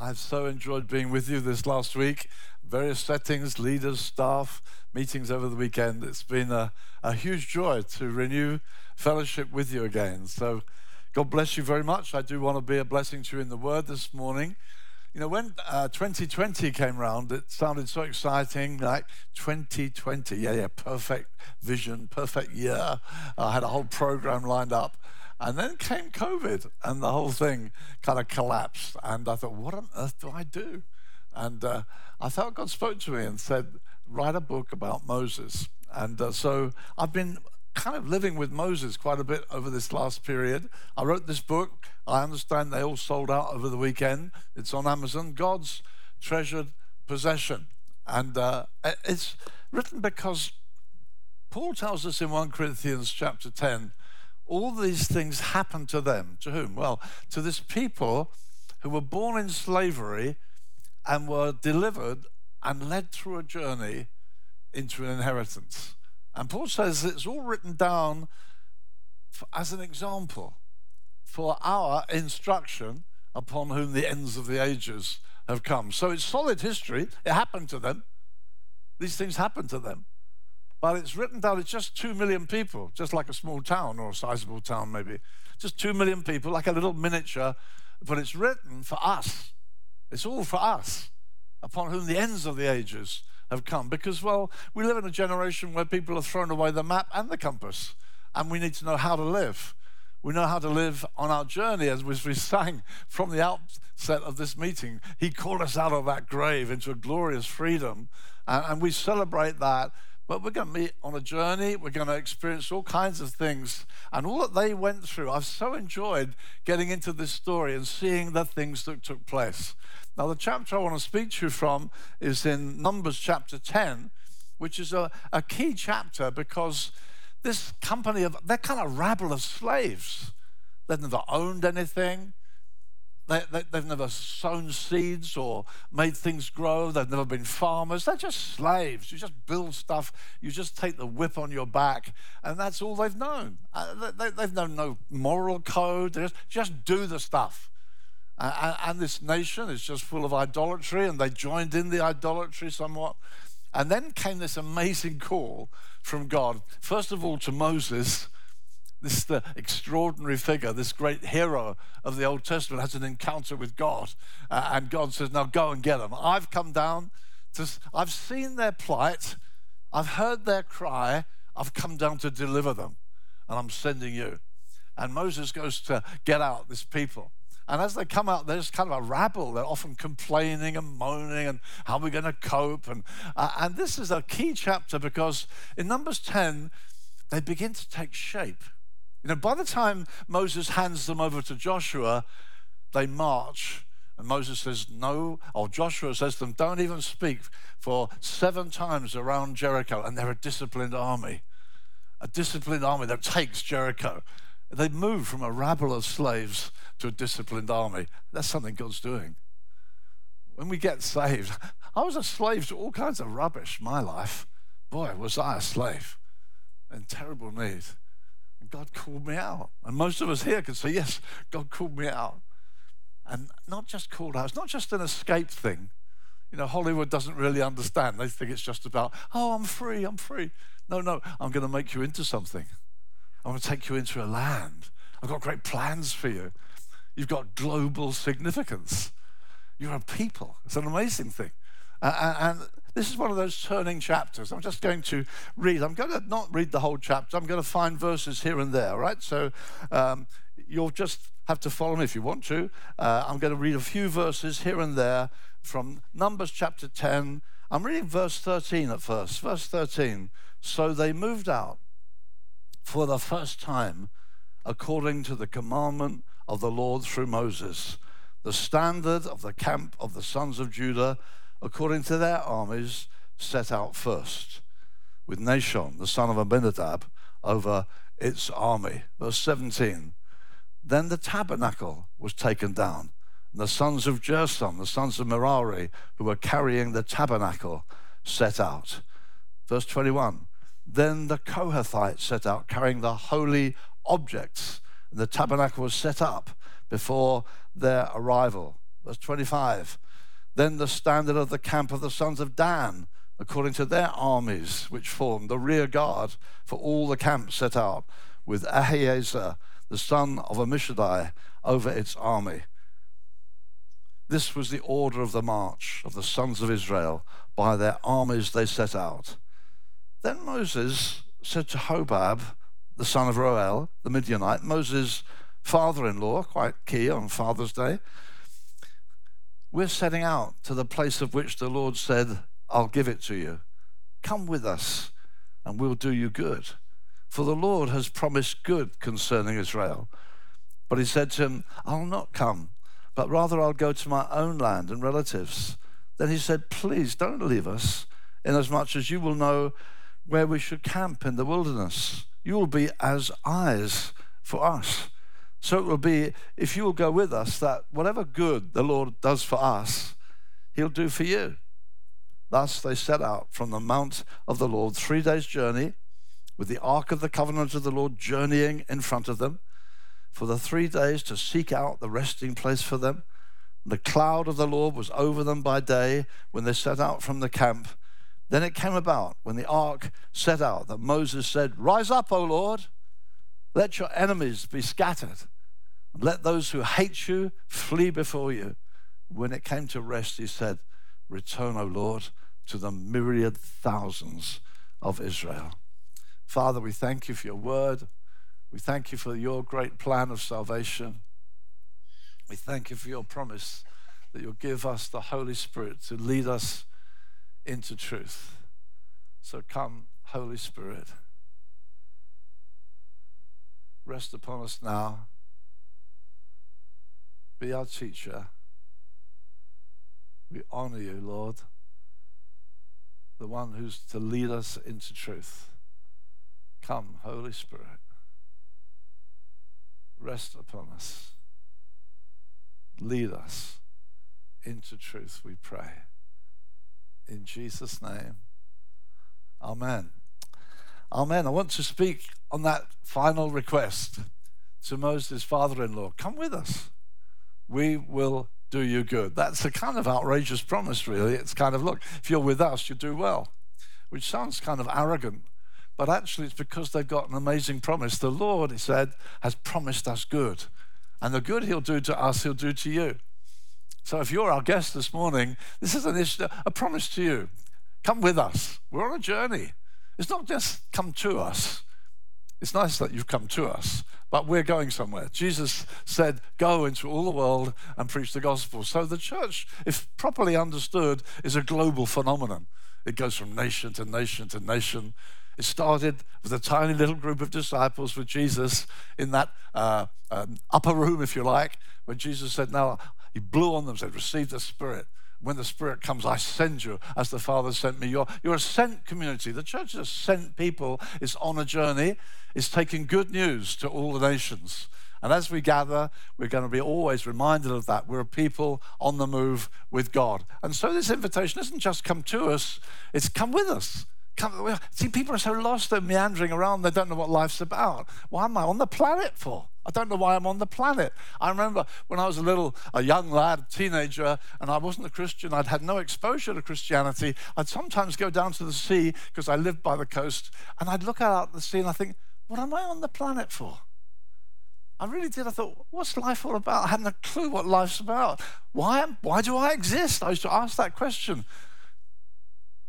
I've so enjoyed being with you this last week. Various settings, leaders, staff, meetings over the weekend. It's been a, a huge joy to renew fellowship with you again. So, God bless you very much. I do want to be a blessing to you in the Word this morning. You know, when uh, 2020 came around, it sounded so exciting, like 2020. Yeah, yeah, perfect vision, perfect year. I had a whole program lined up. And then came COVID, and the whole thing kind of collapsed. And I thought, what on earth do I do? And uh, I thought God spoke to me and said, write a book about Moses. And uh, so I've been kind of living with Moses quite a bit over this last period. I wrote this book. I understand they all sold out over the weekend. It's on Amazon God's Treasured Possession. And uh, it's written because Paul tells us in 1 Corinthians chapter 10 all these things happened to them. To whom? Well, to this people who were born in slavery and were delivered and led through a journey into an inheritance. And Paul says it's all written down for, as an example for our instruction upon whom the ends of the ages have come. So it's solid history. It happened to them. These things happened to them. But it's written down, it's just two million people, just like a small town or a sizable town, maybe. Just two million people, like a little miniature, but it's written for us. It's all for us, upon whom the ends of the ages have come. Because, well, we live in a generation where people have thrown away the map and the compass, and we need to know how to live. We know how to live on our journey, as we sang from the outset of this meeting. He called us out of that grave into a glorious freedom, and we celebrate that but we're going to be on a journey. We're going to experience all kinds of things. And all that they went through, I've so enjoyed getting into this story and seeing the things that took place. Now, the chapter I want to speak to you from is in Numbers chapter 10, which is a, a key chapter because this company of, they're kind of rabble of slaves. They've never owned anything. They, they, they've never sown seeds or made things grow. They've never been farmers. They're just slaves. You just build stuff. You just take the whip on your back, and that's all they've known. Uh, they, have known no moral code. They just, just do the stuff. Uh, and this nation is just full of idolatry, and they joined in the idolatry somewhat. And then came this amazing call from God, first of all to Moses this the extraordinary figure, this great hero of the Old Testament, has an encounter with God, uh, and God says, "Now go and get them. I've come down to. I've seen their plight. I've heard their cry. I've come down to deliver them, and I'm sending you." And Moses goes to get out this people. And as they come out, there's kind of a rabble. They're often complaining and moaning and how are we going to cope. And, uh, and this is a key chapter because in Numbers 10, they begin to take shape. You know, by the time Moses hands them over to Joshua, they march. And Moses says, No, or Joshua says to them, Don't even speak for seven times around Jericho. And they're a disciplined army, a disciplined army that takes Jericho. They move from a rabble of slaves to a disciplined army. That's something God's doing. When we get saved, I was a slave to all kinds of rubbish, my life. Boy, was I a slave in terrible need. God called me out. And most of us here can say, yes, God called me out. And not just called out, it's not just an escape thing. You know, Hollywood doesn't really understand. They think it's just about, oh, I'm free, I'm free. No, no, I'm going to make you into something. I'm going to take you into a land. I've got great plans for you. You've got global significance. You're a people. It's an amazing thing. Uh, and this is one of those turning chapters. I'm just going to read. I'm going to not read the whole chapter. I'm going to find verses here and there, right? So um, you'll just have to follow me if you want to. Uh, I'm going to read a few verses here and there from Numbers chapter 10. I'm reading verse 13 at first. Verse 13. So they moved out for the first time according to the commandment of the Lord through Moses, the standard of the camp of the sons of Judah according to their armies, set out first, with Nahshon, the son of Abinadab, over its army. Verse 17 Then the tabernacle was taken down, and the sons of Gershon, the sons of Merari, who were carrying the tabernacle, set out. Verse 21 Then the Kohathites set out, carrying the holy objects, and the tabernacle was set up before their arrival. Verse 25. Then the standard of the camp of the sons of Dan, according to their armies, which formed the rear guard for all the camps set out, with Ahiezer, the son of Ammishaddai, over its army. This was the order of the march of the sons of Israel. By their armies they set out. Then Moses said to Hobab, the son of Reuel, the Midianite, Moses' father in law, quite key on Father's Day, we're setting out to the place of which the Lord said, I'll give it to you. Come with us, and we'll do you good. For the Lord has promised good concerning Israel. But he said to him, I'll not come, but rather I'll go to my own land and relatives. Then he said, Please don't leave us, inasmuch as you will know where we should camp in the wilderness. You will be as eyes for us. So it will be, if you will go with us, that whatever good the Lord does for us, he'll do for you. Thus they set out from the mount of the Lord, three days' journey, with the ark of the covenant of the Lord journeying in front of them, for the three days to seek out the resting place for them. The cloud of the Lord was over them by day when they set out from the camp. Then it came about when the ark set out that Moses said, Rise up, O Lord let your enemies be scattered. Let those who hate you flee before you. When it came to rest, he said, Return, O Lord, to the myriad thousands of Israel. Father, we thank you for your word. We thank you for your great plan of salvation. We thank you for your promise that you'll give us the Holy Spirit to lead us into truth. So come, Holy Spirit rest upon us now. Be our teacher. We honor you, Lord, the one who's to lead us into truth. Come, Holy Spirit. Rest upon us. Lead us into truth, we pray. In Jesus' name, Amen. Amen. I want to speak on that final request to Moses' father in law come with us. We will do you good. That's a kind of outrageous promise, really. It's kind of, look, if you're with us, you do well, which sounds kind of arrogant. But actually, it's because they've got an amazing promise. The Lord, he said, has promised us good. And the good he'll do to us, he'll do to you. So if you're our guest this morning, this is an, issue, a promise to you. Come with us. We're on a journey. It's not just come to us. It's nice that you've come to us, but we're going somewhere. Jesus said, Go into all the world and preach the gospel. So the church, if properly understood, is a global phenomenon. It goes from nation to nation to nation. It started with a tiny little group of disciples with Jesus in that uh, um, upper room, if you like, when Jesus said, Now, he blew on them, said, Receive the Spirit when the Spirit comes, I send you as the Father sent me. You're, you're a sent community. The church is sent people. It's on a journey. It's taking good news to all the nations. And as we gather, we're going to be always reminded of that. We're a people on the move with God. And so this invitation isn't just come to us, it's come with us. Come, see, people are so lost, they're meandering around, they don't know what life's about. Why am I on the planet for? I don't know why I'm on the planet. I remember when I was a little, a young lad, teenager, and I wasn't a Christian, I'd had no exposure to Christianity. I'd sometimes go down to the sea because I lived by the coast, and I'd look out at the sea and I think, what am I on the planet for? I really did. I thought, what's life all about? I hadn't a clue what life's about. Why, why do I exist? I used to ask that question.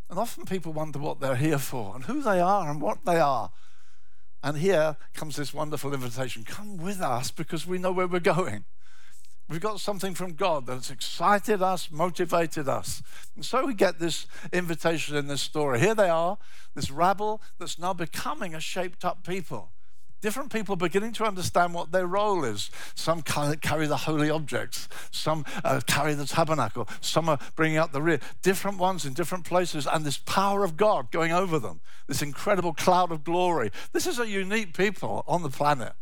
And often people wonder what they're here for and who they are and what they are. And here comes this wonderful invitation come with us because we know where we're going. We've got something from God that's excited us, motivated us. And so we get this invitation in this story. Here they are, this rabble that's now becoming a shaped up people different people beginning to understand what their role is. Some carry the holy objects, some uh, carry the tabernacle, some are bringing out the rear. Different ones in different places, and this power of God going over them, this incredible cloud of glory. This is a unique people on the planet.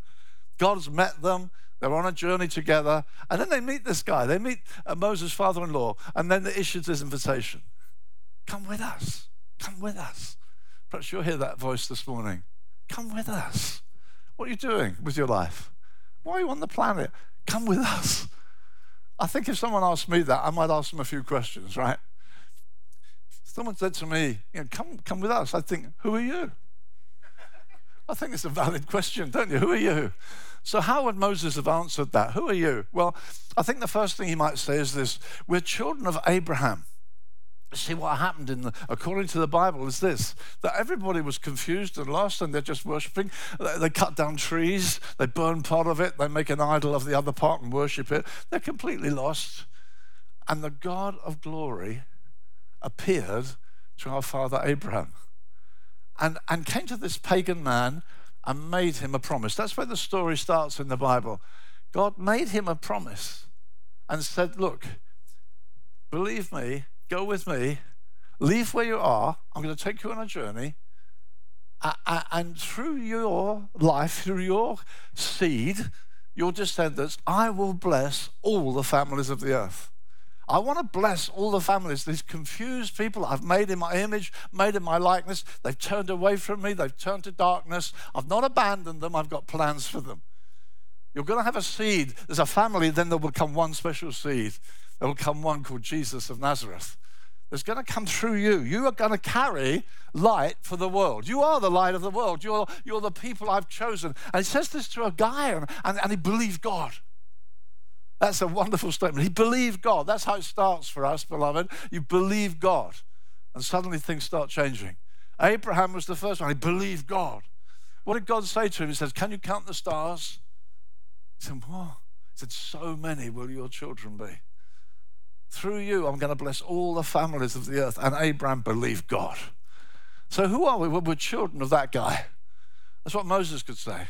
God's met them. They're on a journey together, and then they meet this guy. They meet uh, Moses' father-in-law, and then they issues this invitation: "Come with us. Come with us." Perhaps you'll hear that voice this morning. Come with us. What are you doing with your life? Why are you on the planet? Come with us. I think if someone asked me that, I might ask them a few questions, right? Someone said to me, you know, come, come with us. I think, who are you? I think it's a valid question, don't you? Who are you? So, how would Moses have answered that? Who are you? Well, I think the first thing he might say is this We're children of Abraham. See, what happened in the, according to the Bible is this that everybody was confused and lost and they're just worshiping. They cut down trees, they burn part of it, they make an idol of the other part and worship it. They're completely lost. And the God of glory appeared to our father Abraham and, and came to this pagan man and made him a promise. That's where the story starts in the Bible. God made him a promise and said, Look, believe me, go with me, leave where you are. I'm going to take you on a journey. And through your life, through your seed, your descendants, I will bless all the families of the earth. I want to bless all the families, these confused people I've made in my image, made in my likeness. They've turned away from me, they've turned to darkness. I've not abandoned them, I've got plans for them. You're going to have a seed. There's a family, then there will come one special seed. There will come one called Jesus of Nazareth. There's going to come through you. You are going to carry light for the world. You are the light of the world. You're, you're the people I've chosen. And he says this to a guy, and, and, and he believed God. That's a wonderful statement. He believed God. That's how it starts for us, beloved. You believe God, and suddenly things start changing. Abraham was the first one. He believed God. What did God say to him? He says, Can you count the stars? He said, What? He said, So many will your children be. Through you, I'm going to bless all the families of the earth. And Abraham believed God. So who are we? We're children of that guy. That's what Moses could say.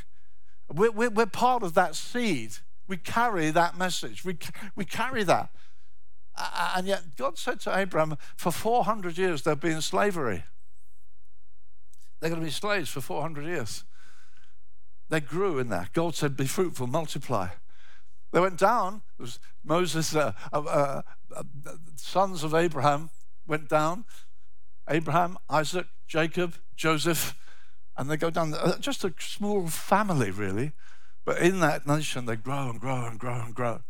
We're, we're, we're part of that seed we carry that message. We, we carry that. And yet, God said to Abraham, for 400 years they'll be in slavery. They're going to be slaves for 400 years. They grew in that. God said, be fruitful, multiply. They went down. Moses, uh, uh, uh, uh, sons of Abraham, went down. Abraham, Isaac, Jacob, Joseph, and they go down. Uh, just a small family, really. But in that nation, they grow and grow and grow and grow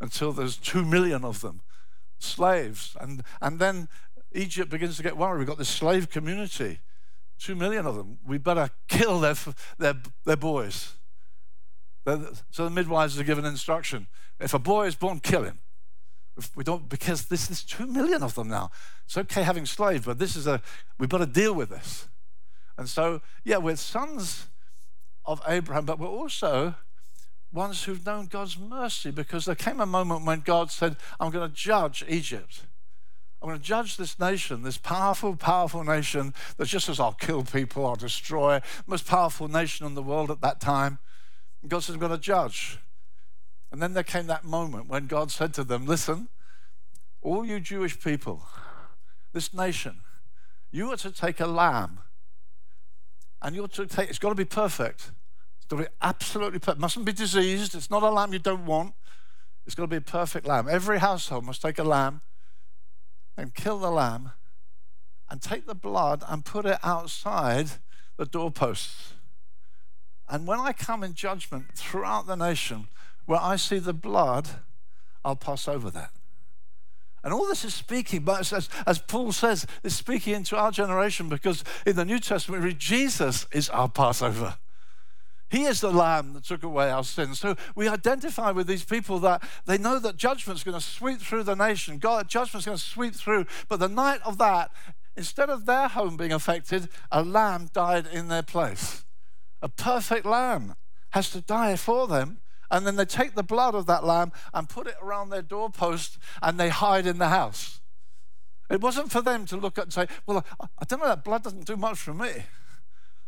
until there's two million of them, slaves. And, and then Egypt begins to get worried. We've got this slave community, two million of them. We better kill their, their, their boys. So the midwives are given instruction if a boy is born, kill him. If we don't, because this is two million of them now. It's okay having slaves, but this is a, we've got to deal with this. And so, yeah, we're sons of Abraham, but we're also ones who've known God's mercy because there came a moment when God said, I'm going to judge Egypt. I'm going to judge this nation, this powerful, powerful nation that just says, I'll kill people, I'll destroy, most powerful nation in the world at that time. God says, I'm going to judge. And then there came that moment when God said to them, Listen, all you Jewish people, this nation, you are to take a lamb and you're to take, it's got to be perfect. It's got to be absolutely perfect. Mustn't be diseased. It's not a lamb you don't want. It's got to be a perfect lamb. Every household must take a lamb and kill the lamb and take the blood and put it outside the doorposts. And when I come in judgment throughout the nation, where I see the blood, I'll pass over that. And all this is speaking, but as, as Paul says, it's speaking into our generation because in the New Testament, we read Jesus is our Passover. He is the lamb that took away our sins. So we identify with these people that they know that judgment's going to sweep through the nation. God, judgment's going to sweep through. But the night of that, instead of their home being affected, a lamb died in their place. A perfect lamb has to die for them. And then they take the blood of that lamb and put it around their doorpost and they hide in the house. It wasn't for them to look at and say, Well, I don't know, that blood doesn't do much for me.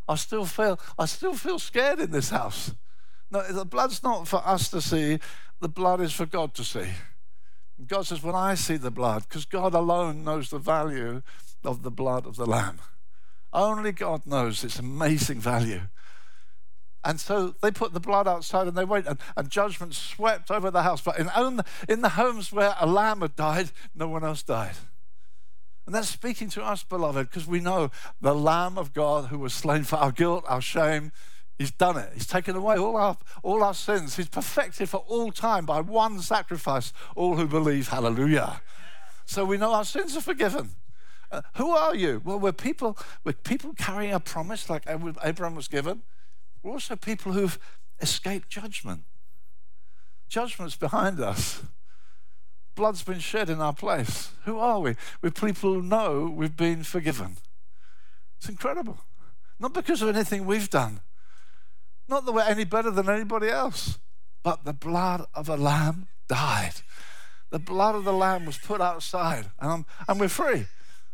I still feel I still feel scared in this house. No, the blood's not for us to see, the blood is for God to see. God says, When I see the blood, because God alone knows the value of the blood of the Lamb. Only God knows its amazing value. And so they put the blood outside and they wait, and, and judgment swept over the house. But in, in the homes where a lamb had died, no one else died. And that's speaking to us, beloved, because we know the Lamb of God who was slain for our guilt, our shame, He's done it. He's taken away all our, all our sins. He's perfected for all time by one sacrifice all who believe. Hallelujah. So we know our sins are forgiven. Uh, who are you? Well, we're people, we're people carrying a promise like Abraham was given. We're also people who've escaped judgment. Judgment's behind us. Blood's been shed in our place. Who are we? We're people who know we've been forgiven. It's incredible. Not because of anything we've done, not that we're any better than anybody else, but the blood of a lamb died. The blood of the lamb was put outside, and, and we're free.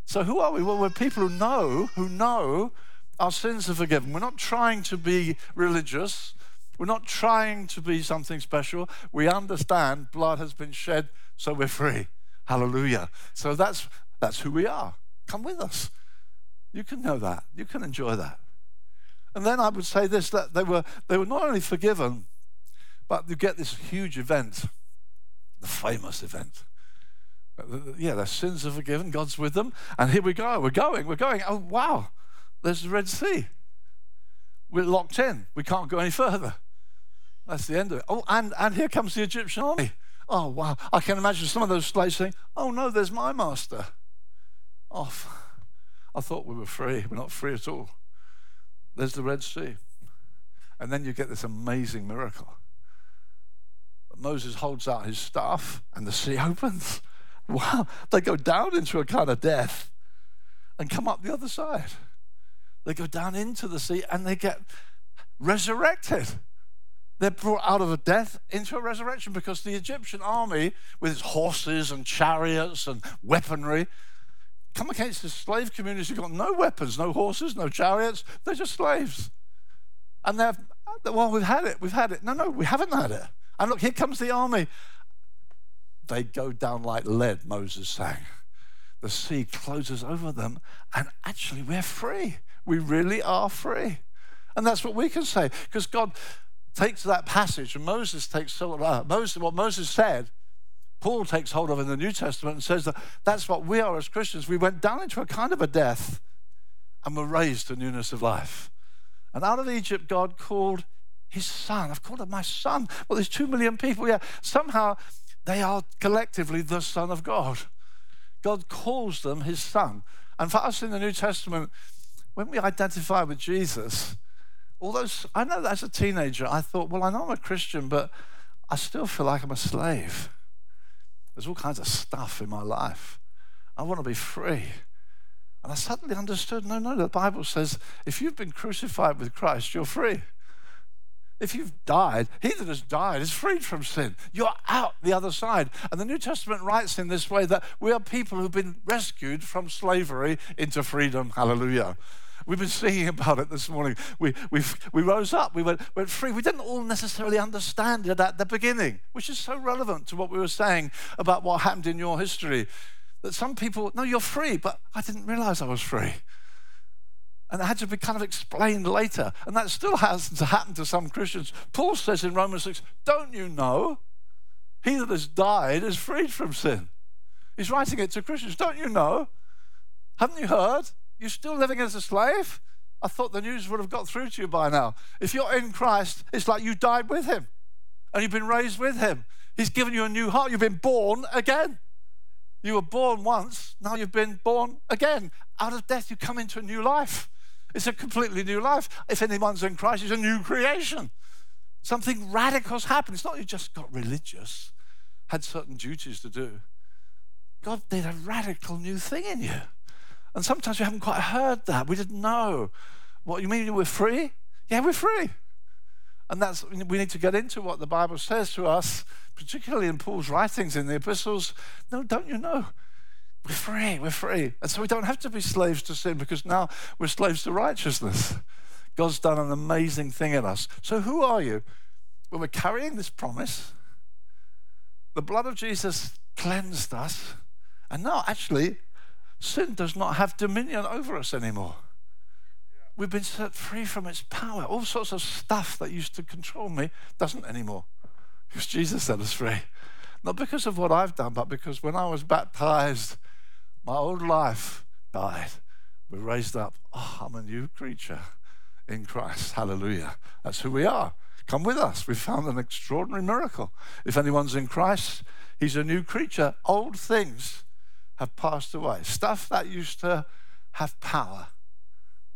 So who are we? Well, we're people who know, who know our sins are forgiven. We're not trying to be religious. We're not trying to be something special. We understand blood has been shed, so we're free. Hallelujah. So that's that's who we are. Come with us. You can know that. You can enjoy that. And then I would say this that they were they were not only forgiven, but you get this huge event, the famous event. Uh, uh, yeah, their sins are forgiven, God's with them, and here we go. We're going, we're going. Oh wow, there's the Red Sea. We're locked in. We can't go any further. That's the end of it. Oh, and, and here comes the Egyptian army. Oh, wow. I can imagine some of those slaves saying, Oh, no, there's my master. Oh, Off. I thought we were free. We're not free at all. There's the Red Sea. And then you get this amazing miracle. Moses holds out his staff and the sea opens. Wow. They go down into a kind of death and come up the other side. They go down into the sea and they get resurrected. They're brought out of a death into a resurrection because the Egyptian army, with its horses and chariots and weaponry, come against the slave community who've got no weapons, no horses, no chariots. They're just slaves. And they're, well, we've had it, we've had it. No, no, we haven't had it. And look, here comes the army. They go down like lead, Moses sang. The sea closes over them, and actually, we're free. We really are free. And that's what we can say because God takes that passage, and Moses takes uh, Moses, what Moses said, Paul takes hold of in the New Testament and says that that's what we are as Christians. We went down into a kind of a death and were raised to newness of life. And out of Egypt, God called his son. I've called him my son. Well, there's two million people. Yeah, somehow they are collectively the Son of God. God calls them his son. And for us in the New Testament, when we identify with Jesus, although I know that as a teenager, I thought, well, I know I'm a Christian, but I still feel like I'm a slave. There's all kinds of stuff in my life. I want to be free. And I suddenly understood no, no, the Bible says if you've been crucified with Christ, you're free. If you've died, he that has died is freed from sin. You're out the other side. And the New Testament writes in this way that we are people who've been rescued from slavery into freedom. Hallelujah. We've been singing about it this morning. We, we, we rose up, we went, went free. We didn't all necessarily understand it at the beginning, which is so relevant to what we were saying about what happened in your history. That some people, no, you're free, but I didn't realize I was free. And it had to be kind of explained later. And that still has to happen to some Christians. Paul says in Romans 6, Don't you know? He that has died is freed from sin. He's writing it to Christians. Don't you know? Haven't you heard? You're still living as a slave? I thought the news would have got through to you by now. If you're in Christ, it's like you died with him and you've been raised with him. He's given you a new heart. You've been born again. You were born once, now you've been born again. Out of death, you come into a new life. It's a completely new life. If anyone's in Christ, it's a new creation. Something radical's happened. It's not you just got religious, had certain duties to do. God did a radical new thing in you. And sometimes we haven't quite heard that. We didn't know. What you mean we're free? Yeah, we're free. And that's we need to get into what the Bible says to us, particularly in Paul's writings in the epistles. No, don't you know? We're free, we're free. And so we don't have to be slaves to sin because now we're slaves to righteousness. God's done an amazing thing in us. So who are you? Well, we're carrying this promise. The blood of Jesus cleansed us. And now, actually, sin does not have dominion over us anymore. We've been set free from its power. All sorts of stuff that used to control me doesn't anymore because Jesus set us free. Not because of what I've done, but because when I was baptized, my old life died. We're raised up. Oh, I'm a new creature. in Christ. Hallelujah. That's who we are. Come with us. We've found an extraordinary miracle. If anyone's in Christ, he's a new creature. Old things have passed away. Stuff that used to have power.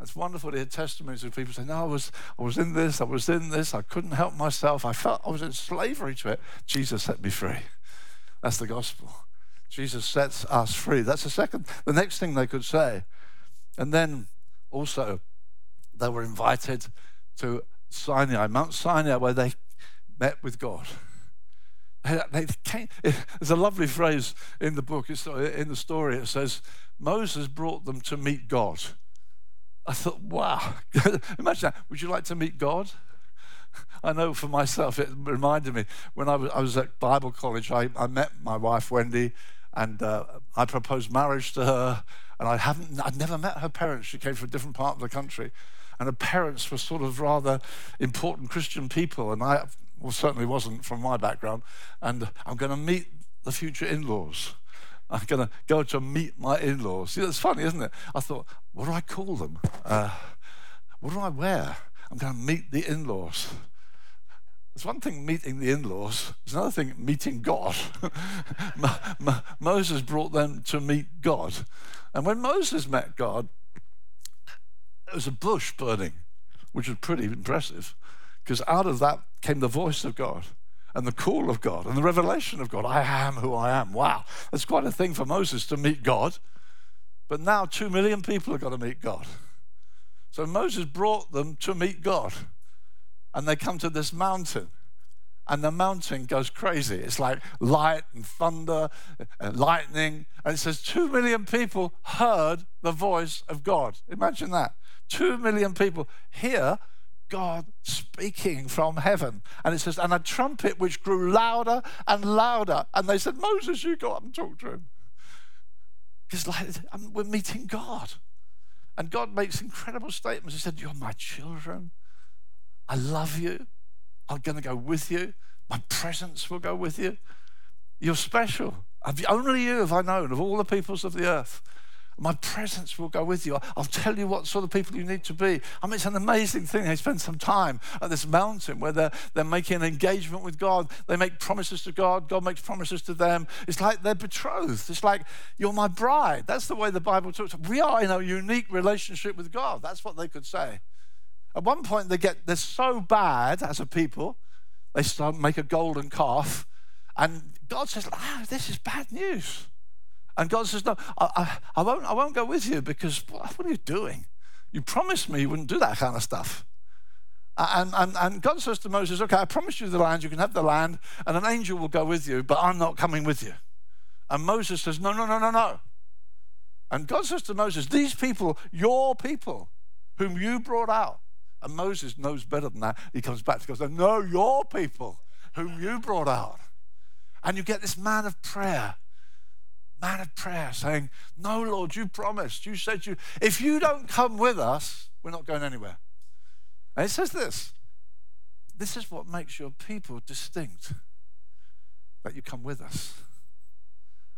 It's wonderful to hear testimonies of people saying, No, I was, I was in this, I was in this, I couldn't help myself. I felt I was in slavery to it. Jesus set me free. That's the gospel. Jesus sets us free. That's the second, the next thing they could say. And then also, they were invited to Sinai, Mount Sinai, where they met with God. Came, there's a lovely phrase in the book, in the story, it says, Moses brought them to meet God. I thought, wow, imagine that. Would you like to meet God? I know for myself, it reminded me when I was, I was at Bible college, I, I met my wife, Wendy, and uh, I proposed marriage to her. And I haven't, I'd never met her parents. She came from a different part of the country. And her parents were sort of rather important Christian people. And I well, certainly wasn't from my background. And I'm going to meet the future in laws. I'm going to go to meet my in laws. See, that's funny, isn't it? I thought, what do I call them? Uh, what do I wear? I'm going to meet the in laws. It's one thing meeting the in laws, it's another thing meeting God. Moses brought them to meet God. And when Moses met God, there was a bush burning, which was pretty impressive, because out of that came the voice of God and the call of God and the revelation of God. I am who I am. Wow, that's quite a thing for Moses to meet God. But now two million people have got to meet God. So Moses brought them to meet God. And they come to this mountain. And the mountain goes crazy. It's like light and thunder and lightning. And it says two million people heard the voice of God. Imagine that. Two million people hear God speaking from heaven. And it says, and a trumpet which grew louder and louder. And they said, Moses, you go up and talk to him. Because like we're meeting God. And God makes incredible statements. He said, You're my children. I love you. I'm going to go with you. My presence will go with you. You're special. Only you have I known of all the peoples of the earth. My presence will go with you. I'll tell you what sort of people you need to be. I mean, it's an amazing thing. They spend some time at this mountain where they're, they're making an engagement with God. They make promises to God. God makes promises to them. It's like they're betrothed. It's like, you're my bride. That's the way the Bible talks. We are in a unique relationship with God. That's what they could say. At one point, they get, they're so bad as a people, they start make a golden calf. And God says, ah, this is bad news. And God says, No, I, I, I, won't, I won't go with you because what are you doing? You promised me you wouldn't do that kind of stuff. And, and, and God says to Moses, Okay, I promised you the land, you can have the land, and an angel will go with you, but I'm not coming with you. And Moses says, No, no, no, no, no. And God says to Moses, These people, your people, whom you brought out. And Moses knows better than that. He comes back to God No, your people, whom you brought out. And you get this man of prayer man of prayer saying, No, Lord, you promised. You said you, if you don't come with us, we're not going anywhere. And it says this this is what makes your people distinct that you come with us.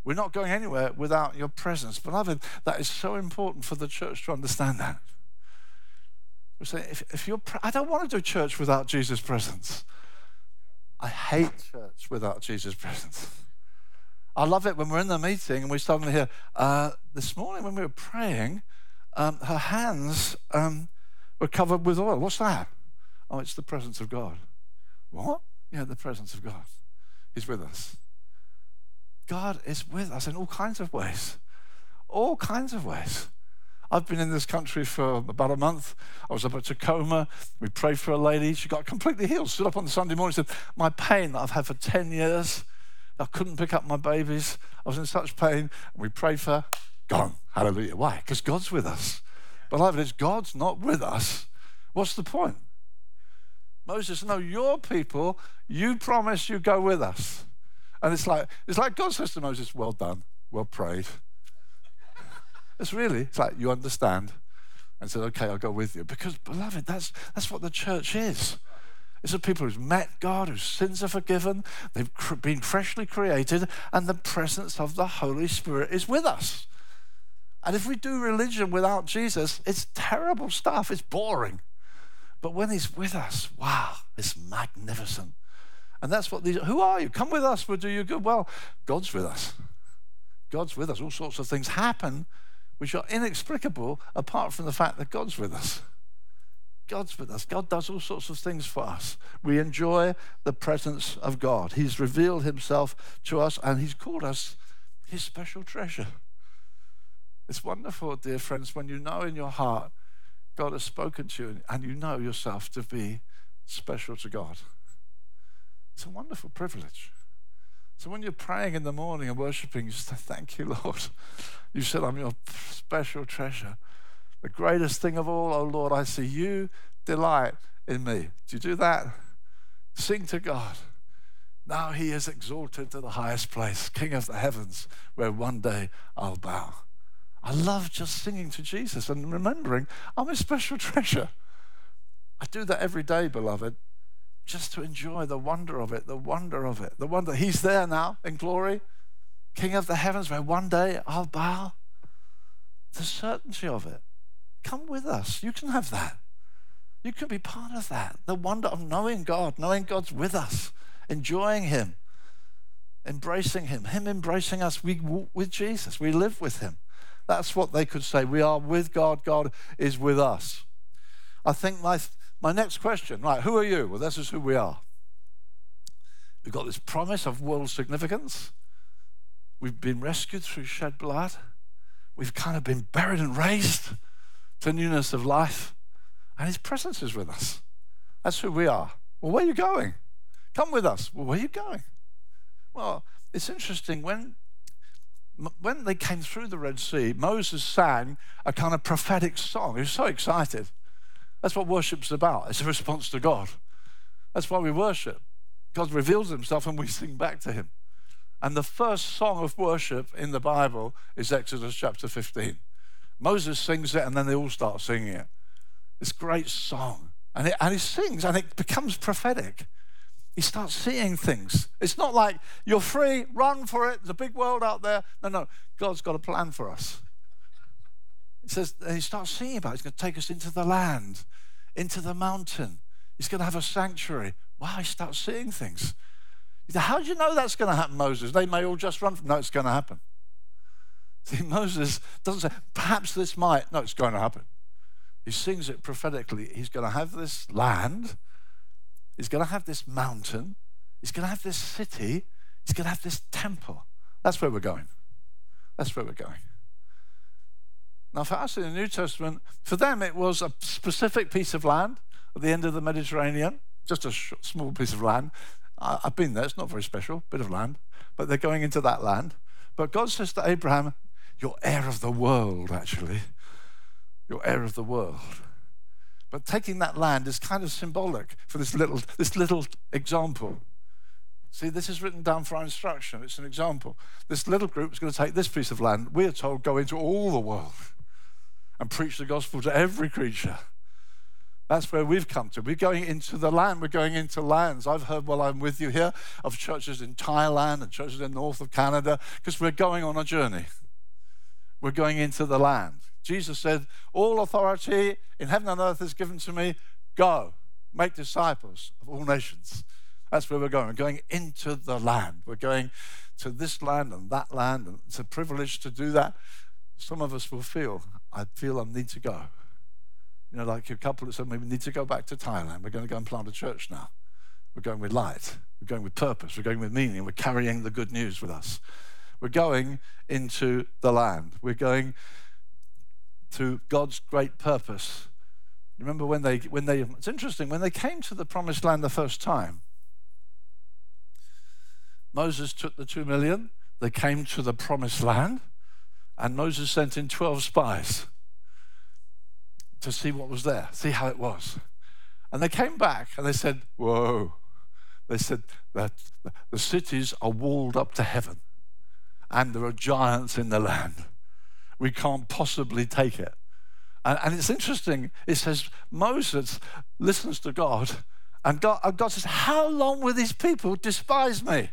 We're not going anywhere without your presence. Beloved, that is so important for the church to understand that. We say, if, if you're, I don't want to do church without Jesus' presence. I hate church without Jesus' presence. I love it when we're in the meeting and we suddenly hear, uh, this morning when we were praying, um, her hands um, were covered with oil. What's that? Oh, it's the presence of God. What? Yeah, the presence of God. He's with us. God is with us in all kinds of ways. All kinds of ways. I've been in this country for about a month. I was up at Tacoma. We prayed for a lady. She got completely healed. Stood up on the Sunday morning and said, My pain that I've had for 10 years, I couldn't pick up my babies. I was in such pain. We prayed for. Gone. Hallelujah. Why? Because God's with us. Beloved, if God's not with us, what's the point? Moses, no, your people, you promise you go with us. And it's like, it's like God says to Moses, well done, well prayed. it's really, it's like you understand. And said, okay, I'll go with you. Because, beloved, that's, that's what the church is. It's a people who've met God, whose sins are forgiven, they've been freshly created, and the presence of the Holy Spirit is with us. And if we do religion without Jesus, it's terrible stuff. It's boring. But when He's with us, wow, it's magnificent. And that's what these, who are you? Come with us, we'll do you good. Well, God's with us. God's with us. All sorts of things happen which are inexplicable apart from the fact that God's with us. God's with us. God does all sorts of things for us. We enjoy the presence of God. He's revealed himself to us and he's called us his special treasure. It's wonderful, dear friends, when you know in your heart God has spoken to you and you know yourself to be special to God. It's a wonderful privilege. So when you're praying in the morning and worshiping, you say, Thank you, Lord. You said, I'm your special treasure. The greatest thing of all, oh Lord, I see you delight in me. Do you do that? Sing to God. Now he is exalted to the highest place, King of the heavens, where one day I'll bow. I love just singing to Jesus and remembering I'm a special treasure. I do that every day, beloved, just to enjoy the wonder of it, the wonder of it, the wonder. He's there now in glory, King of the heavens, where one day I'll bow. The certainty of it. Come with us. You can have that. You can be part of that. The wonder of knowing God, knowing God's with us, enjoying Him, embracing Him, Him embracing us. We walk with Jesus, we live with Him. That's what they could say. We are with God, God is with us. I think my, my next question, right, who are you? Well, this is who we are. We've got this promise of world significance. We've been rescued through shed blood. We've kind of been buried and raised to newness of life. And his presence is with us. That's who we are. Well, where are you going? Come with us. Well, where are you going? Well, it's interesting. When, when they came through the Red Sea, Moses sang a kind of prophetic song. He was so excited. That's what worship's about. It's a response to God. That's why we worship. God reveals himself and we sing back to him. And the first song of worship in the Bible is Exodus chapter 15. Moses sings it and then they all start singing it. This great song. And, it, and he sings and it becomes prophetic. He starts seeing things. It's not like you're free, run for it, there's a big world out there. No, no, God's got a plan for us. He says, he starts seeing about it. He's going to take us into the land, into the mountain. He's going to have a sanctuary. Wow, he starts seeing things. How do you know that's going to happen, Moses? They may all just run from. No, it's going to happen. See, Moses doesn't say, perhaps this might. No, it's going to happen. He sings it prophetically. He's going to have this land. He's going to have this mountain. He's going to have this city. He's going to have this temple. That's where we're going. That's where we're going. Now, for us in the New Testament, for them it was a specific piece of land at the end of the Mediterranean, just a small piece of land. I've been there, it's not very special, bit of land, but they're going into that land. But God says to Abraham, You're heir of the world, actually. You're heir of the world. But taking that land is kind of symbolic for this little, this little example. See, this is written down for our instruction. It's an example. This little group is going to take this piece of land. We are told go into all the world and preach the gospel to every creature. That's where we've come to. We're going into the land. We're going into lands. I've heard while I'm with you here of churches in Thailand and churches in the north of Canada because we're going on a journey. We're going into the land. Jesus said, All authority in heaven and earth is given to me. Go, make disciples of all nations. That's where we're going. We're going into the land. We're going to this land and that land. And it's a privilege to do that. Some of us will feel, I feel I need to go. You know, like a couple that said, we need to go back to Thailand. We're going to go and plant a church now. We're going with light. We're going with purpose. We're going with meaning. We're carrying the good news with us. We're going into the land. We're going to God's great purpose. Remember when they, when they, it's interesting, when they came to the promised land the first time, Moses took the two million, they came to the promised land, and Moses sent in 12 spies to see what was there, see how it was. And they came back and they said, Whoa. They said that the cities are walled up to heaven and there are giants in the land. We can't possibly take it. And, and it's interesting, it says Moses listens to God, and God, and God says, How long will these people despise me?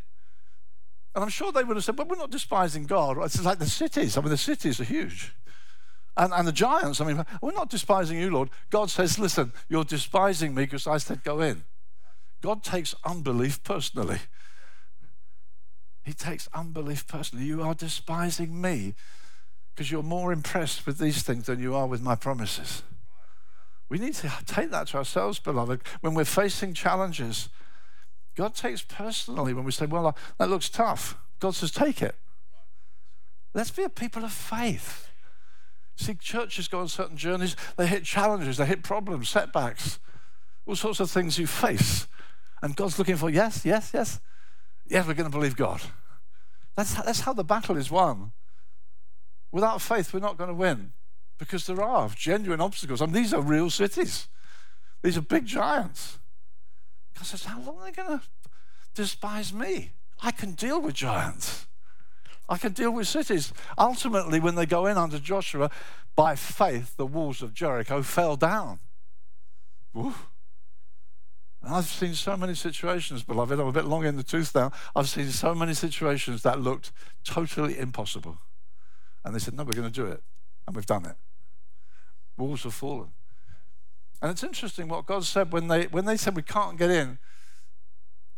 And I'm sure they would have said, But we're not despising God. It's like the cities. I mean, the cities are huge. And, and the giants, I mean, we're not despising you, Lord. God says, listen, you're despising me because I said go in. God takes unbelief personally. He takes unbelief personally. You are despising me because you're more impressed with these things than you are with my promises. We need to take that to ourselves, beloved. When we're facing challenges, God takes personally when we say, Well, that looks tough. God says, Take it. Let's be a people of faith. See, churches go on certain journeys, they hit challenges, they hit problems, setbacks, all sorts of things you face. And God's looking for, yes, yes, yes. Yes, we're going to believe God. That's, that's how the battle is won. Without faith, we're not going to win because there are genuine obstacles. I mean, these are real cities, these are big giants. God says, How long are they going to despise me? I can deal with giants. I can deal with cities. Ultimately, when they go in under Joshua, by faith, the walls of Jericho fell down. And I've seen so many situations, beloved. I'm a bit long in the tooth now. I've seen so many situations that looked totally impossible. And they said, No, we're going to do it. And we've done it. Walls have fallen. And it's interesting what God said when they, when they said we can't get in.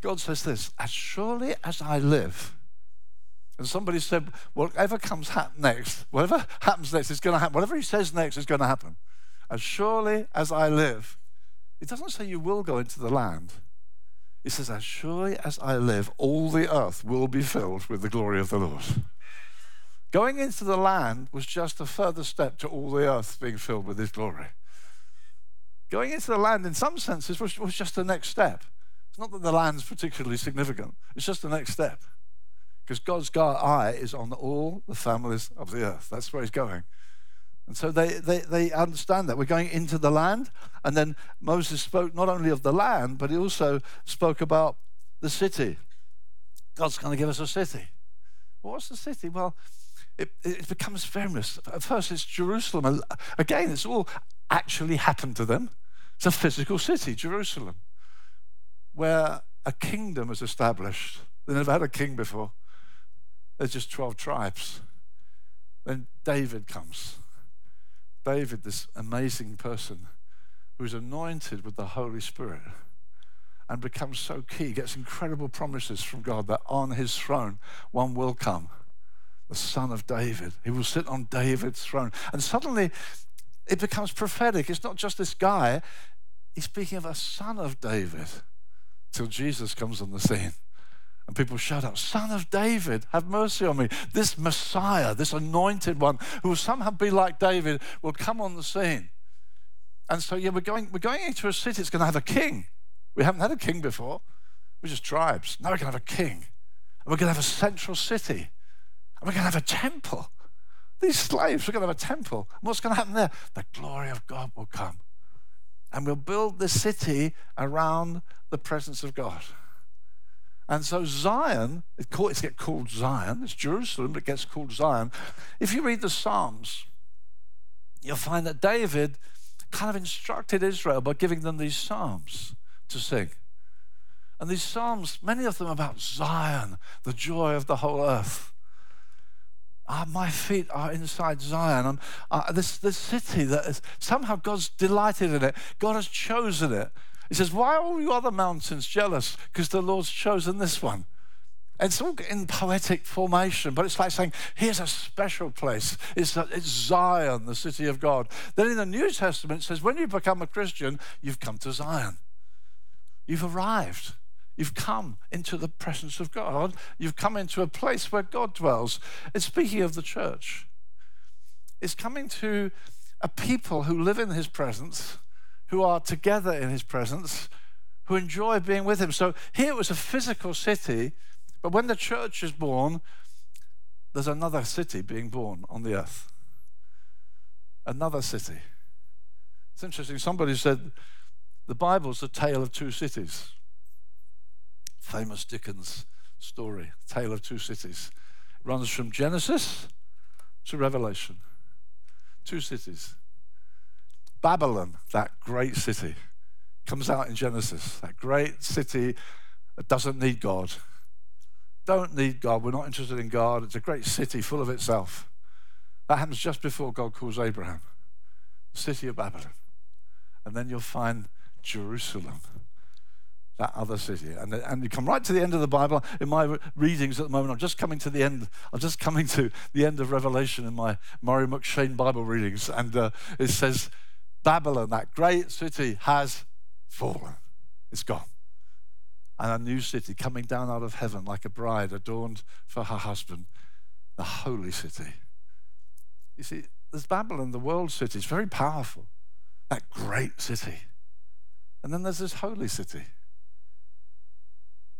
God says this As surely as I live, and somebody said, whatever comes next, whatever happens next is going to happen. Whatever he says next is going to happen. As surely as I live. It doesn't say you will go into the land. It says, as surely as I live, all the earth will be filled with the glory of the Lord. Going into the land was just a further step to all the earth being filled with his glory. Going into the land, in some senses, was, was just the next step. It's not that the land's particularly significant, it's just the next step because God's eye is on all the families of the earth. That's where He's going. And so they, they, they understand that. We're going into the land. And then Moses spoke not only of the land, but he also spoke about the city. God's going to give us a city. Well, what's the city? Well, it, it becomes famous. At first, it's Jerusalem. Uh, again, it's all actually happened to them. It's a physical city, Jerusalem, where a kingdom is established. They never had a king before. There's just 12 tribes. Then David comes. David, this amazing person who's anointed with the Holy Spirit and becomes so key, gets incredible promises from God that on his throne one will come, the son of David. He will sit on David's throne. And suddenly it becomes prophetic. It's not just this guy, he's speaking of a son of David till Jesus comes on the scene. And people shout out, Son of David, have mercy on me. This Messiah, this anointed one, who will somehow be like David, will come on the scene. And so, yeah, we're going, we're going into a city that's going to have a king. We haven't had a king before. We're just tribes. Now we're going to have a king. And we're going to have a central city. And we're going to have a temple. These slaves, we're going to have a temple. And what's going to happen there? The glory of God will come. And we'll build the city around the presence of God. And so Zion, it gets called Zion. It's Jerusalem, but it gets called Zion. If you read the Psalms, you'll find that David kind of instructed Israel by giving them these psalms to sing. And these psalms, many of them about Zion, the joy of the whole earth. Ah, my feet are inside Zion. Uh, this, this city that is somehow God's delighted in it. God has chosen it. He says, Why are all you other mountains jealous? Because the Lord's chosen this one. It's all in poetic formation, but it's like saying, here's a special place. It's, it's Zion, the city of God. Then in the New Testament, it says, when you become a Christian, you've come to Zion. You've arrived. You've come into the presence of God. You've come into a place where God dwells. It's speaking of the church. It's coming to a people who live in his presence who are together in his presence, who enjoy being with him. So here it was a physical city, but when the church is born, there's another city being born on the earth. Another city. It's interesting. Somebody said the Bible's a tale of two cities. Famous Dickens story, Tale of Two Cities. It runs from Genesis to Revelation. Two cities. Babylon, that great city, comes out in Genesis. That great city that doesn't need God. Don't need God. We're not interested in God. It's a great city full of itself. That happens just before God calls Abraham. The city of Babylon. And then you'll find Jerusalem, that other city. And, and you come right to the end of the Bible. In my readings at the moment, I'm just coming to the end. I'm just coming to the end of Revelation in my Murray M'Cheyne Bible readings. And uh, it says, Babylon, that great city, has fallen. It's gone. And a new city coming down out of heaven like a bride adorned for her husband, the holy city. You see, there's Babylon, the world city. It's very powerful, that great city. And then there's this holy city.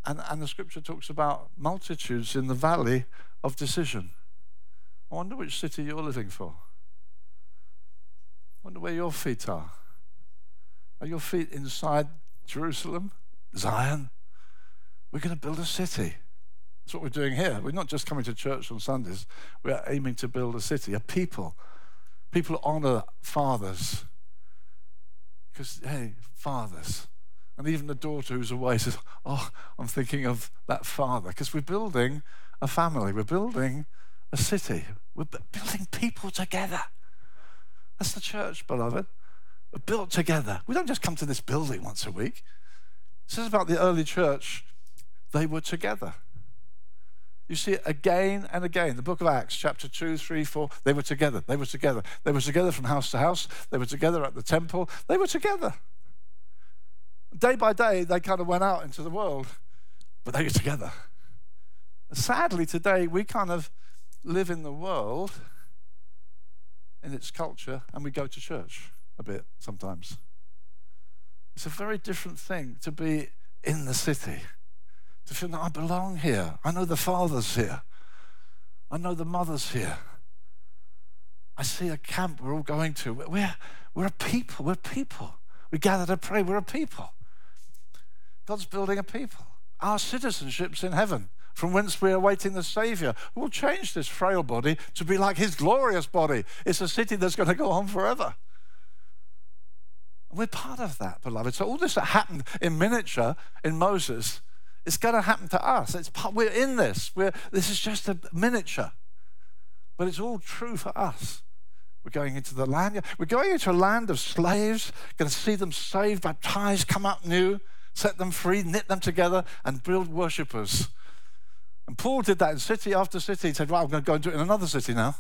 And, and the scripture talks about multitudes in the valley of decision. I wonder which city you're living for. Wonder where your feet are. Are your feet inside Jerusalem, Zion? We're going to build a city. That's what we're doing here. We're not just coming to church on Sundays. We're aiming to build a city, a people. People honor fathers. Because, hey, fathers. And even the daughter who's away says, Oh, I'm thinking of that father. Because we're building a family, we're building a city, we're building people together. That's the church, beloved. We're built together. We don't just come to this building once a week. It says about the early church, they were together. You see it again and again. The book of Acts, chapter 2, 3, 4, they were together. They were together. They were together from house to house. They were together at the temple. They were together. Day by day, they kind of went out into the world, but they were together. Sadly, today, we kind of live in the world, in its culture, and we go to church a bit sometimes. It's a very different thing to be in the city to feel that I belong here. I know the father's here. I know the mother's here. I see a camp we're all going to. We're, we're a people. We're people. We gather to pray. We're a people. God's building a people. Our citizenship's in heaven, from whence we are awaiting the Savior, who will change this frail body to be like his glorious body. It's a city that's going to go on forever. And we're part of that, beloved. So all this that happened in miniature in Moses it's going to happen to us. It's, part, we're in this. We're, this is just a miniature. But it's all true for us. We're going into the land. We're going into a land of slaves, going to see them saved, baptized, come up new, set them free, knit them together, and build worshippers. And Paul did that in city after city. He said, Right, I'm going to go and do it in another city now.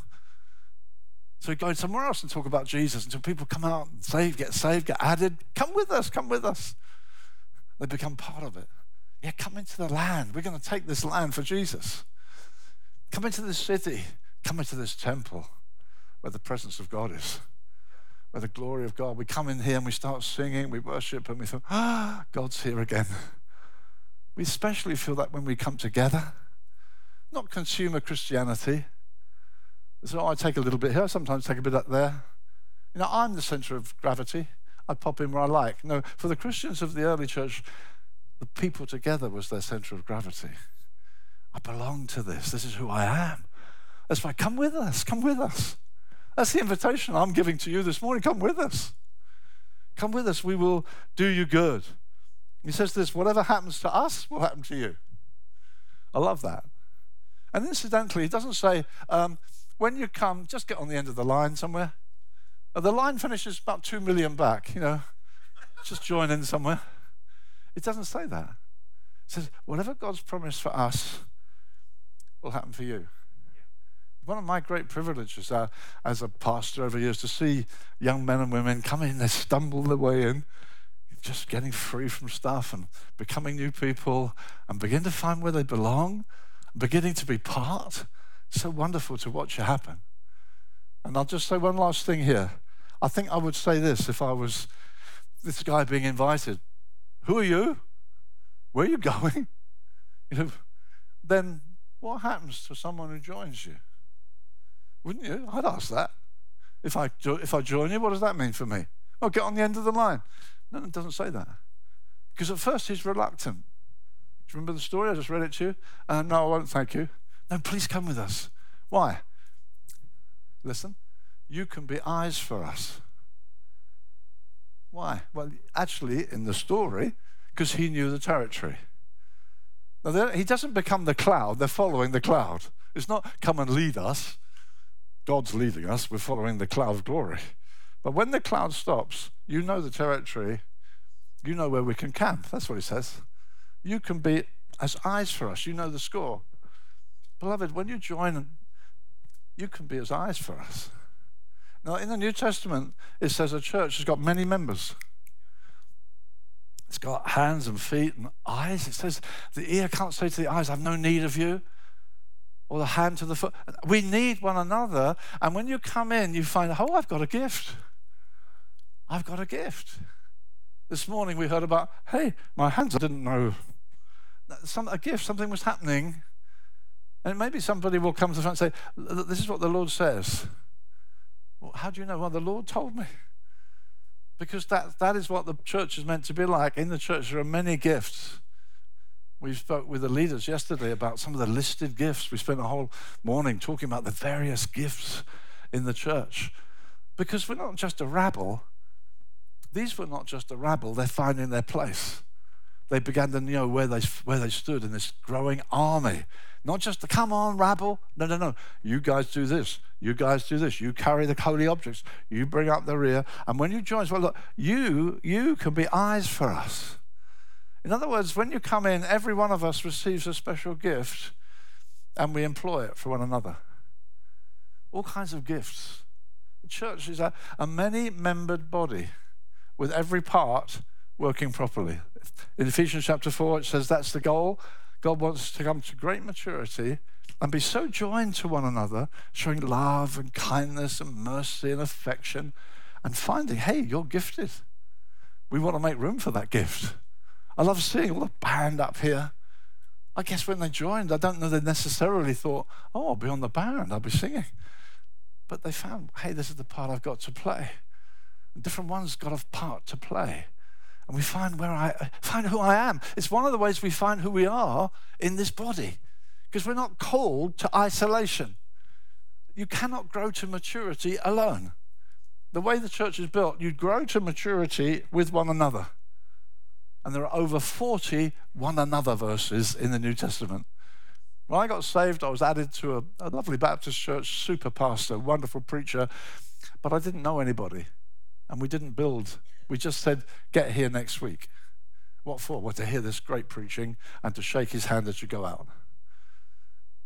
So we go somewhere else and talk about Jesus until people come out and save, get saved, get added. Come with us, come with us. They become part of it. Yeah, come into the land. We're going to take this land for Jesus. Come into this city. Come into this temple where the presence of God is, where the glory of God. We come in here and we start singing, we worship, and we think, ah, God's here again. We especially feel that when we come together, not consumer Christianity. So I take a little bit here, sometimes take a bit up there. You know, I'm the center of gravity. I pop in where I like. No, for the Christians of the early church, the people together was their center of gravity. I belong to this. This is who I am. That's why come with us. Come with us. That's the invitation I'm giving to you this morning. Come with us. Come with us. We will do you good. He says this whatever happens to us will happen to you. I love that. And incidentally, he doesn't say, um, when you come, just get on the end of the line somewhere. The line finishes about two million back, you know, just join in somewhere. It doesn't say that. It says, whatever God's promised for us will happen for you. One of my great privileges uh, as a pastor over years to see young men and women come in, they stumble their way in, just getting free from stuff and becoming new people and begin to find where they belong, beginning to be part. So wonderful to watch it happen. And I'll just say one last thing here. I think I would say this if I was this guy being invited. Who are you? Where are you going? You know, then what happens to someone who joins you? Wouldn't you? I'd ask that. If I, if I join you, what does that mean for me? Well, get on the end of the line. No, it doesn't say that. Because at first he's reluctant. You remember the story? I just read it to you. Uh, no, I won't, thank you. No, please come with us. Why? Listen, you can be eyes for us. Why? Well, actually, in the story, because he knew the territory. Now, he doesn't become the cloud, they're following the cloud. It's not come and lead us. God's leading us, we're following the cloud of glory. But when the cloud stops, you know the territory, you know where we can camp. That's what he says. You can be as eyes for us, you know the score. Beloved, when you join, you can be as eyes for us. Now, in the New Testament, it says a church has got many members. It's got hands and feet and eyes. It says the ear can't say to the eyes, I've no need of you or the hand to the foot. We need one another. And when you come in, you find, oh, I've got a gift. I've got a gift. This morning we heard about, hey, my hands, I didn't know. Some, a gift, something was happening. And maybe somebody will come to the front and say, this is what the Lord says. Well, how do you know? Well, the Lord told me. Because that, that is what the church is meant to be like. In the church, there are many gifts. We spoke with the leaders yesterday about some of the listed gifts. We spent a whole morning talking about the various gifts in the church. Because we're not just a rabble. These were not just a rabble, they're finding their place. They began to know where they, where they stood in this growing army. Not just the come on, rabble. No, no, no. You guys do this. You guys do this. You carry the holy objects. You bring up the rear. And when you join, well, look, you, you can be eyes for us. In other words, when you come in, every one of us receives a special gift and we employ it for one another. All kinds of gifts. The church is a, a many membered body with every part working properly. In Ephesians chapter 4, it says that's the goal. God wants to come to great maturity and be so joined to one another, showing love and kindness and mercy and affection, and finding, hey, you're gifted. We want to make room for that gift. I love seeing all the band up here. I guess when they joined, I don't know they necessarily thought, oh, I'll be on the band, I'll be singing. But they found, hey, this is the part I've got to play. Different ones got a part to play. And we find where I find who I am. It's one of the ways we find who we are in this body. Because we're not called to isolation. You cannot grow to maturity alone. The way the church is built, you grow to maturity with one another. And there are over 40 one another verses in the New Testament. When I got saved, I was added to a, a lovely Baptist church, super pastor, wonderful preacher, but I didn't know anybody. And we didn't build. We just said, get here next week. What for? Well, to hear this great preaching and to shake his hand as you go out.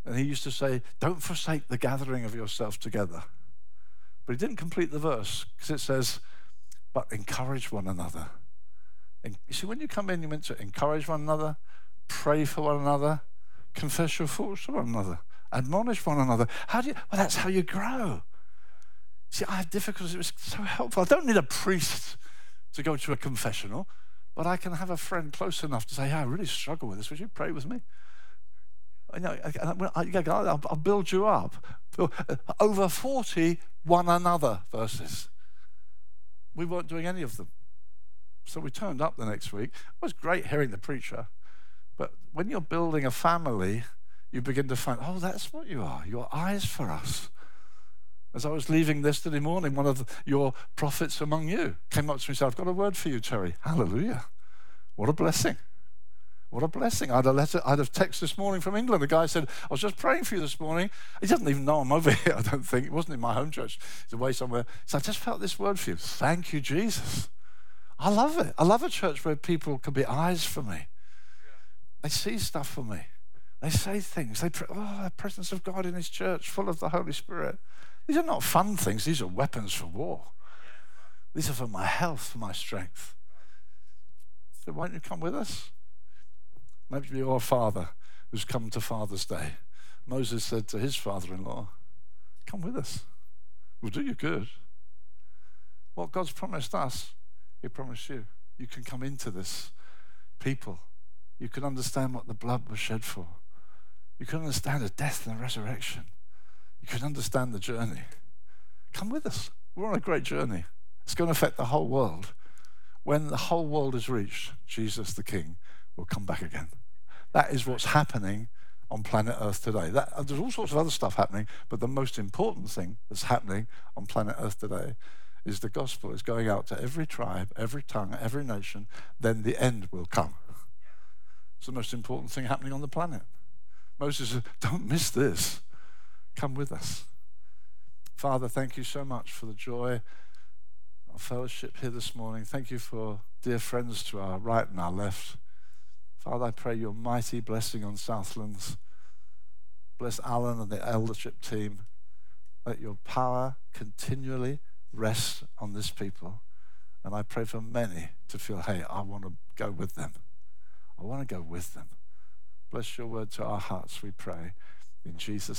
And he used to say, Don't forsake the gathering of yourself together. But he didn't complete the verse because it says, But encourage one another and you see, when you come in, you're meant to encourage one another, pray for one another, confess your faults to one another, admonish one another. How do you? Well, that's how you grow. See, I have difficulties. It was so helpful. I don't need a priest to go to a confessional, but I can have a friend close enough to say, hey, I really struggle with this. Would you pray with me? You know, I, will build you up. Uh, over 40 one another verses. We weren't doing any of them. So we turned up the next week. It was great hearing the preacher. But when you're building a family, you begin to find, oh, that's what you are. Your eyes for us. As I was leaving yesterday morning, one of your prophets among you came up to me and said, I've got a word for you, Terry. Hallelujah. What a blessing. What a blessing. I had a letter, I had a text this morning from England. The guy said, I was just praying for you this morning. He doesn't even know I'm over here, I don't think. It wasn't in my home church. He's away somewhere. So I just felt this word for you. Thank you, Jesus. I love it. I love a church where people can be eyes for me. They see stuff for me. They say things. They pray, oh, the presence of God in His church, full of the Holy Spirit. These are not fun things. These are weapons for war. These are for my health, for my strength. So why don't you come with us? Maybe your father who's come to Father's Day. Moses said to his father-in-law, "Come with us. We'll do you good." What God's promised us he promised you. You can come into this people. You can understand what the blood was shed for. You can understand the death and the resurrection. You can understand the journey. Come with us. We're on a great journey. It's going to affect the whole world. When the whole world is reached, Jesus the King will come back again. That is what's happening on planet Earth today. That, uh, there's all sorts of other stuff happening, but the most important thing that's happening on planet Earth today is the gospel is going out to every tribe, every tongue, every nation, then the end will come. It's the most important thing happening on the planet. Moses said, Don't miss this. Come with us. Father, thank you so much for the joy of fellowship here this morning. Thank you for dear friends to our right and our left. Father, I pray your mighty blessing on Southlands. Bless Alan and the eldership team. Let your power continually rest on this people. And I pray for many to feel, hey, I want to go with them. I want to go with them. Bless your word to our hearts, we pray. In Jesus'